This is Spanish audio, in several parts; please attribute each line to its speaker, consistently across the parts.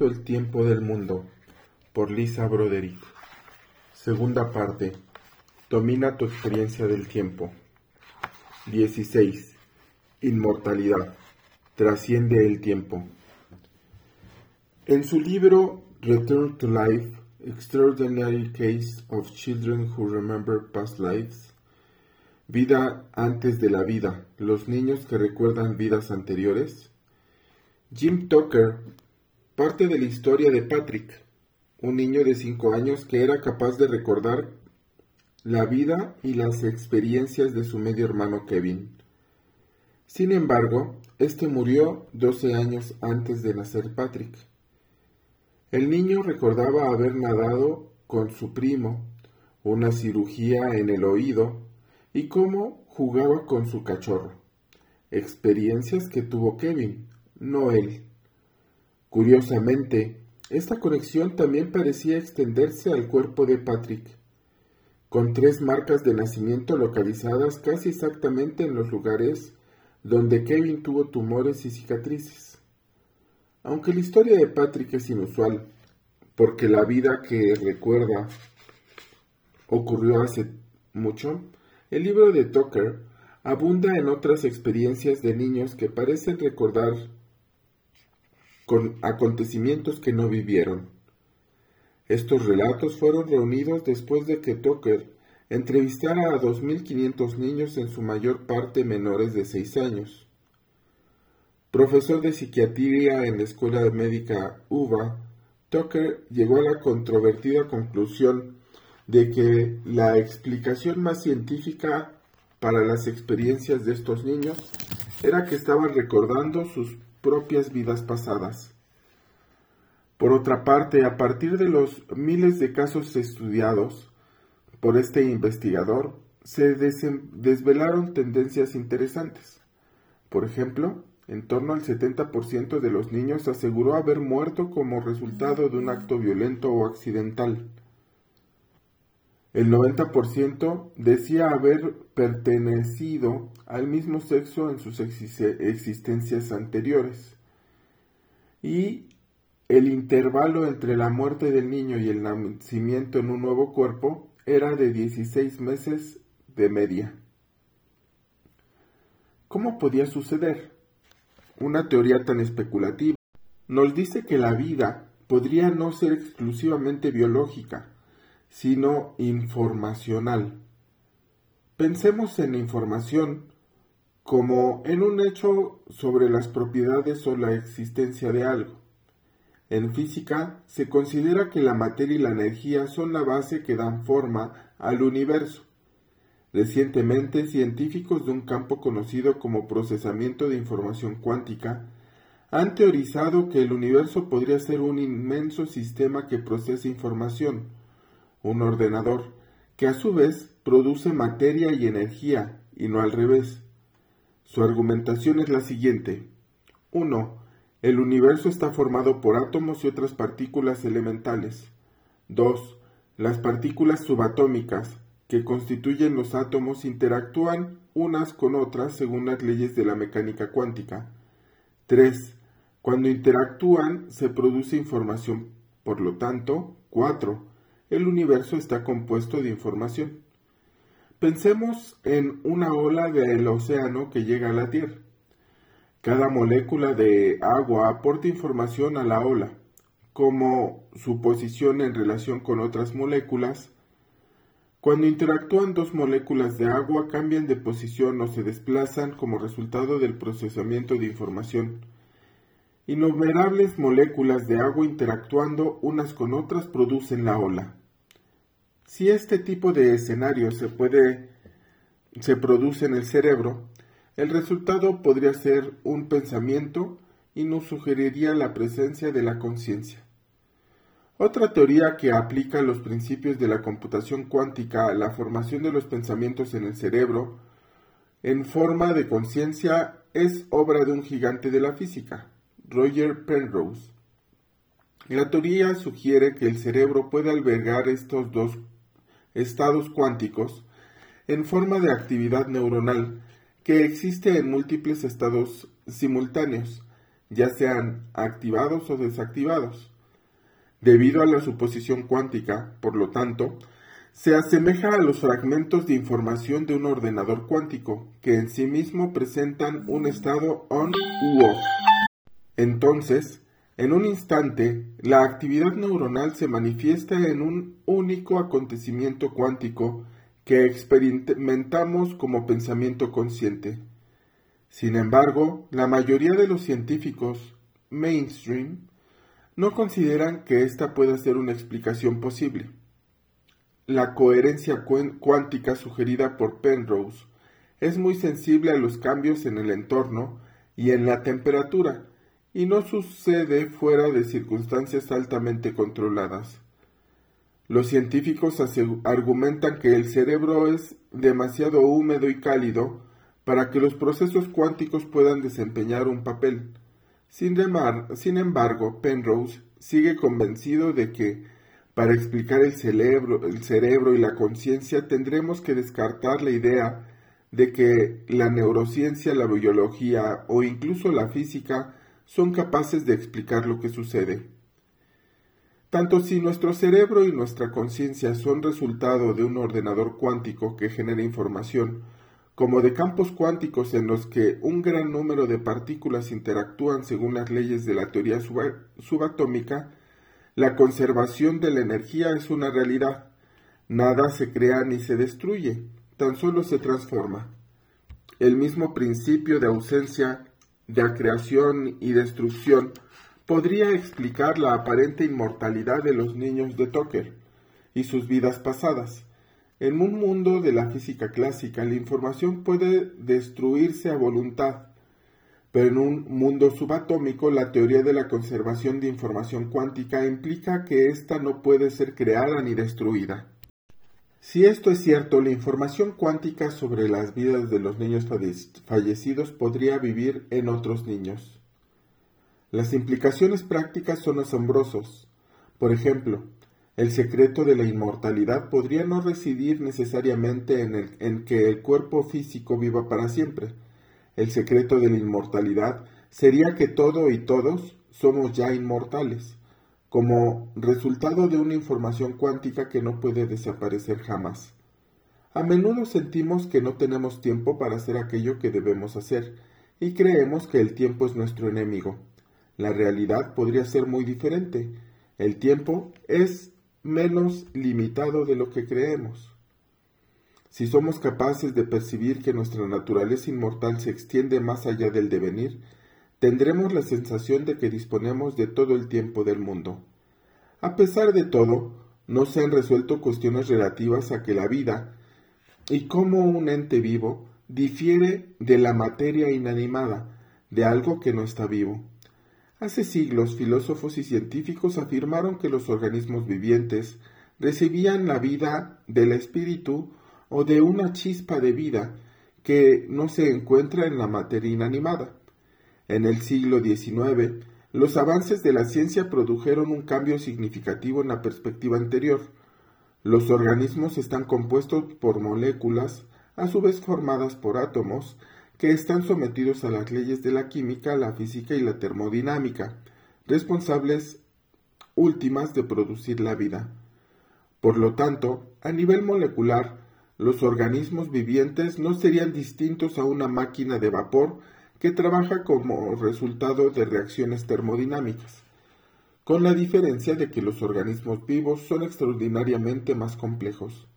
Speaker 1: El tiempo del mundo por Lisa Broderick. Segunda parte. Domina tu experiencia del tiempo. 16. Inmortalidad. Trasciende el tiempo. En su libro Return to Life, Extraordinary Case of Children Who Remember Past Lives, Vida antes de la vida, los niños que recuerdan vidas anteriores, Jim Tucker Parte de la historia de Patrick, un niño de 5 años que era capaz de recordar la vida y las experiencias de su medio hermano Kevin. Sin embargo, este murió 12 años antes de nacer Patrick. El niño recordaba haber nadado con su primo, una cirugía en el oído y cómo jugaba con su cachorro. Experiencias que tuvo Kevin, no él. Curiosamente, esta conexión también parecía extenderse al cuerpo de Patrick, con tres marcas de nacimiento localizadas casi exactamente en los lugares donde Kevin tuvo tumores y cicatrices. Aunque la historia de Patrick es inusual, porque la vida que recuerda ocurrió hace mucho, el libro de Tucker abunda en otras experiencias de niños que parecen recordar con acontecimientos que no vivieron. Estos relatos fueron reunidos después de que Tucker entrevistara a 2.500 niños en su mayor parte menores de 6 años. Profesor de psiquiatría en la Escuela Médica UVA, Tucker llegó a la controvertida conclusión de que la explicación más científica para las experiencias de estos niños era que estaban recordando sus propias vidas pasadas. Por otra parte, a partir de los miles de casos estudiados por este investigador, se desvelaron tendencias interesantes. Por ejemplo, en torno al 70% de los niños aseguró haber muerto como resultado de un acto violento o accidental. El 90% decía haber pertenecido al mismo sexo en sus existencias anteriores. Y el intervalo entre la muerte del niño y el nacimiento en un nuevo cuerpo era de 16 meses de media. ¿Cómo podía suceder? Una teoría tan especulativa nos dice que la vida podría no ser exclusivamente biológica, sino informacional. Pensemos en información como en un hecho sobre las propiedades o la existencia de algo. En física se considera que la materia y la energía son la base que dan forma al universo. Recientemente, científicos de un campo conocido como procesamiento de información cuántica han teorizado que el universo podría ser un inmenso sistema que procesa información, un ordenador, que a su vez produce materia y energía, y no al revés. Su argumentación es la siguiente. 1. El universo está formado por átomos y otras partículas elementales. 2. Las partículas subatómicas, que constituyen los átomos, interactúan unas con otras según las leyes de la mecánica cuántica. 3. Cuando interactúan se produce información. Por lo tanto, 4 el universo está compuesto de información. Pensemos en una ola del océano que llega a la Tierra. Cada molécula de agua aporta información a la ola, como su posición en relación con otras moléculas. Cuando interactúan dos moléculas de agua cambian de posición o se desplazan como resultado del procesamiento de información. Innumerables moléculas de agua interactuando unas con otras producen la ola. Si este tipo de escenario se puede se produce en el cerebro, el resultado podría ser un pensamiento y nos sugeriría la presencia de la conciencia. Otra teoría que aplica los principios de la computación cuántica a la formación de los pensamientos en el cerebro en forma de conciencia es obra de un gigante de la física, Roger Penrose. La teoría sugiere que el cerebro puede albergar estos dos estados cuánticos en forma de actividad neuronal que existe en múltiples estados simultáneos, ya sean activados o desactivados. Debido a la suposición cuántica, por lo tanto, se asemeja a los fragmentos de información de un ordenador cuántico, que en sí mismo presentan un estado on u off. Entonces, en un instante, la actividad neuronal se manifiesta en un único acontecimiento cuántico que experimentamos como pensamiento consciente. Sin embargo, la mayoría de los científicos mainstream no consideran que esta pueda ser una explicación posible. La coherencia cuántica sugerida por Penrose es muy sensible a los cambios en el entorno y en la temperatura, y no sucede fuera de circunstancias altamente controladas. Los científicos argumentan que el cerebro es demasiado húmedo y cálido para que los procesos cuánticos puedan desempeñar un papel. Sin, sin embargo, Penrose sigue convencido de que para explicar el cerebro, el cerebro y la conciencia tendremos que descartar la idea de que la neurociencia, la biología o incluso la física son capaces de explicar lo que sucede. Tanto si nuestro cerebro y nuestra conciencia son resultado de un ordenador cuántico que genera información, como de campos cuánticos en los que un gran número de partículas interactúan según las leyes de la teoría subatómica, la conservación de la energía es una realidad. Nada se crea ni se destruye, tan solo se transforma. El mismo principio de ausencia, de creación y destrucción podría explicar la aparente inmortalidad de los niños de Tucker y sus vidas pasadas. En un mundo de la física clásica, la información puede destruirse a voluntad, pero en un mundo subatómico, la teoría de la conservación de información cuántica implica que ésta no puede ser creada ni destruida. Si esto es cierto, la información cuántica sobre las vidas de los niños fallecidos podría vivir en otros niños. Las implicaciones prácticas son asombrosos. Por ejemplo, el secreto de la inmortalidad podría no residir necesariamente en, en, que el cuerpo físico viva para siempre. El secreto de la inmortalidad sería que todo y todos somos ya inmortales, como resultado de una información cuántica que no puede desaparecer jamás. A menudo sentimos que no tenemos tiempo para hacer aquello que debemos hacer, y creemos que el tiempo es nuestro enemigo. La realidad podría ser muy diferente. El tiempo es menos limitado de lo que creemos. Si somos capaces de percibir que nuestra naturaleza inmortal se extiende más allá del devenir, tendremos la sensación de que disponemos de todo el tiempo del mundo. A pesar de todo, no se han resuelto cuestiones relativas a que la vida y cómo un ente vivo difiere de la materia inanimada, de algo que no está vivo. Hace siglos filósofos y científicos afirmaron que los organismos vivientes recibían la vida del espíritu o de una chispa de vida que no se encuentra en la materia inanimada. En el siglo XIX, los avances de la ciencia produjeron un cambio significativo en la perspectiva anterior. Los organismos están compuestos por moléculas, a su vez formadas por átomos, que están sometidos a las leyes de la química, la física y la termodinámica, responsables últimas de producir la vida. Por lo tanto, a nivel molecular, los organismos vivientes no serían distintos a una máquina de vapor que trabaja como resultado de reacciones termodinámicas, con la diferencia de que los organismos vivos son extraordinariamente más complejos.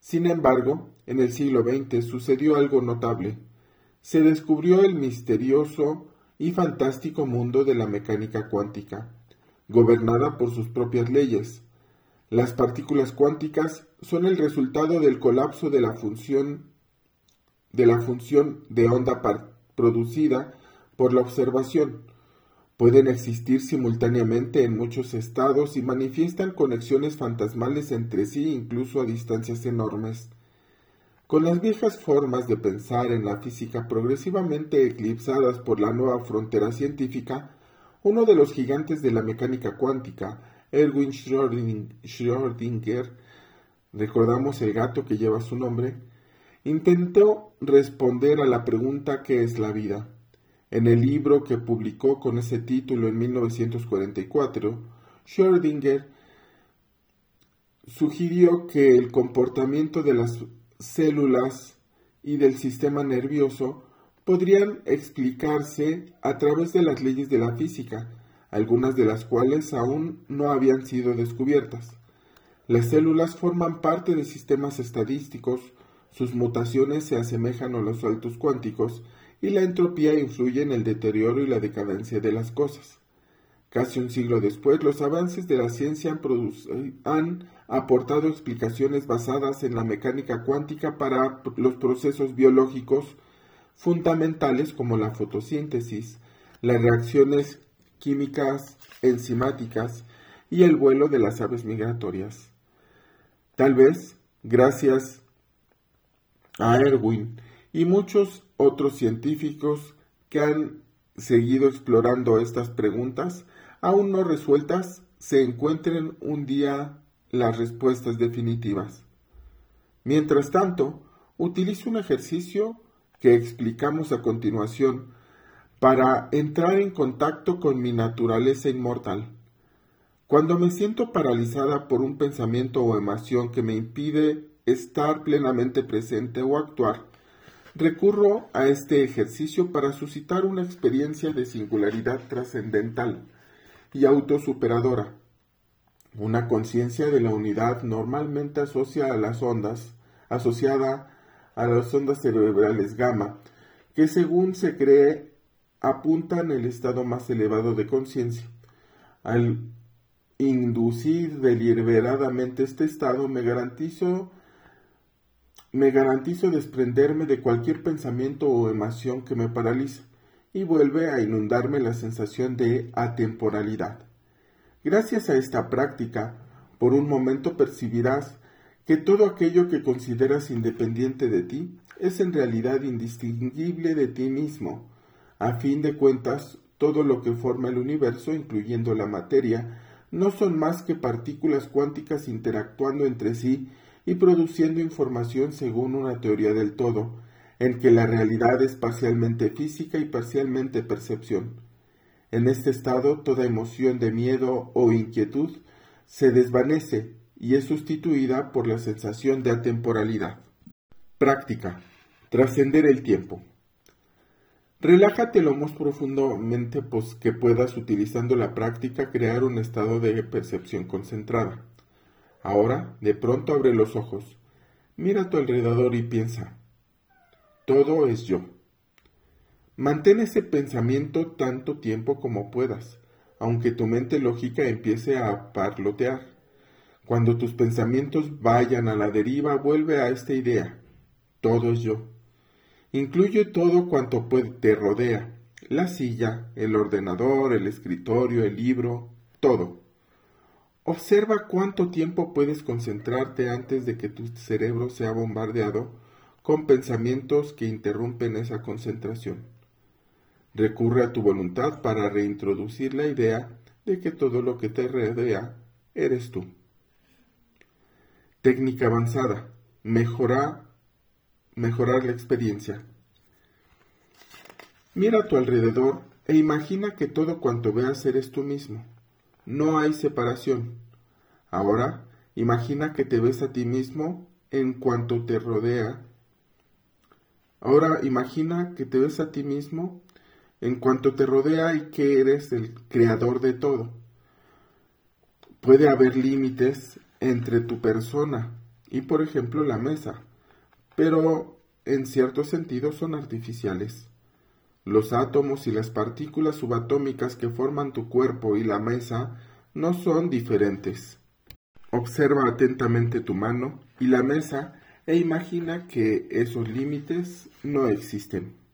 Speaker 1: Sin embargo, en el siglo XX sucedió algo notable se descubrió el misterioso y fantástico mundo de la mecánica cuántica, gobernada por sus propias leyes. Las partículas cuánticas son el resultado del colapso de la función de onda producida por la observación. Pueden existir simultáneamente en muchos estados y manifiestan conexiones fantasmales entre sí incluso a distancias enormes. Con las viejas formas de pensar en la física progresivamente eclipsadas por la nueva frontera científica, uno de los gigantes de la mecánica cuántica, Erwin Schrödinger, recordamos el gato que lleva su nombre, intentó responder a la pregunta ¿qué es la vida? En el libro que publicó con ese título en 1944, Schrödinger sugirió que el comportamiento de las células y del sistema nervioso podrían explicarse a través de las leyes de la física, algunas de las cuales aún no habían sido descubiertas. Las células forman parte de sistemas estadísticos, sus mutaciones se asemejan a los saltos cuánticos y la entropía influye en el deterioro y la decadencia de las cosas. Casi un siglo después, los avances de la ciencia han, aportado explicaciones basadas en la mecánica cuántica para los procesos biológicos fundamentales como la fotosíntesis, las reacciones químicas enzimáticas y el vuelo de las aves migratorias. Tal vez, gracias a Erwin y muchos otros científicos que han seguido explorando estas preguntas, aún no resueltas, se encuentren un día las respuestas definitivas. Mientras tanto, utilizo un ejercicio que explicamos a continuación para entrar en contacto con mi naturaleza inmortal. Cuando me siento paralizada por un pensamiento o emoción que me impide estar plenamente presente o actuar, recurro a este ejercicio para suscitar una experiencia de singularidad trascendental y autosuperadora. Una conciencia de la unidad normalmente asocia a las ondas, asociada a las ondas cerebrales gamma, que según se cree apuntan el estado más elevado de conciencia. Al inducir deliberadamente este estado, me garantizo me garantizo desprenderme de cualquier pensamiento o emoción que me paraliza y vuelve a inundarme la sensación de atemporalidad. Gracias a esta práctica, por un momento percibirás que todo aquello que consideras independiente de ti es en realidad indistinguible de ti mismo. A fin de cuentas, todo lo que forma el universo, incluyendo la materia, no son más que partículas cuánticas interactuando entre sí y produciendo información según una teoría del todo, en que la realidad es parcialmente física y parcialmente percepción. En este estado, toda emoción de miedo o inquietud se desvanece y es sustituida por la sensación de atemporalidad. Práctica. Trascender el tiempo. Relájate lo más profundamente pues, que puedas utilizando la práctica crear un estado de percepción concentrada. Ahora, de pronto abre los ojos, mira a tu alrededor y piensa, todo es yo. Mantén ese pensamiento tanto tiempo como puedas, aunque tu mente lógica empiece a parlotear. Cuando tus pensamientos vayan a la deriva, vuelve a esta idea. Todo es yo. Incluye todo cuanto te rodea. La silla, el ordenador, el escritorio, el libro, todo. Observa cuánto tiempo puedes concentrarte antes de que tu cerebro sea bombardeado con pensamientos que interrumpen esa concentración. Recurre a tu voluntad para reintroducir la idea de que todo lo que te rodea eres tú. Técnica avanzada. Mejorar, mejorar la experiencia. Mira a tu alrededor e imagina que todo cuanto veas eres tú mismo. No hay separación. Ahora, imagina que te ves a ti mismo en cuanto te rodea. Ahora imagina que te ves a ti mismo en cuanto te rodea y que eres el creador de todo. Puede haber límites entre tu persona y, por ejemplo, la mesa, pero en cierto sentido son artificiales. Los átomos y las partículas subatómicas que forman tu cuerpo y la mesa no son diferentes. Observa atentamente tu mano y la mesa e imagina que esos límites no existen.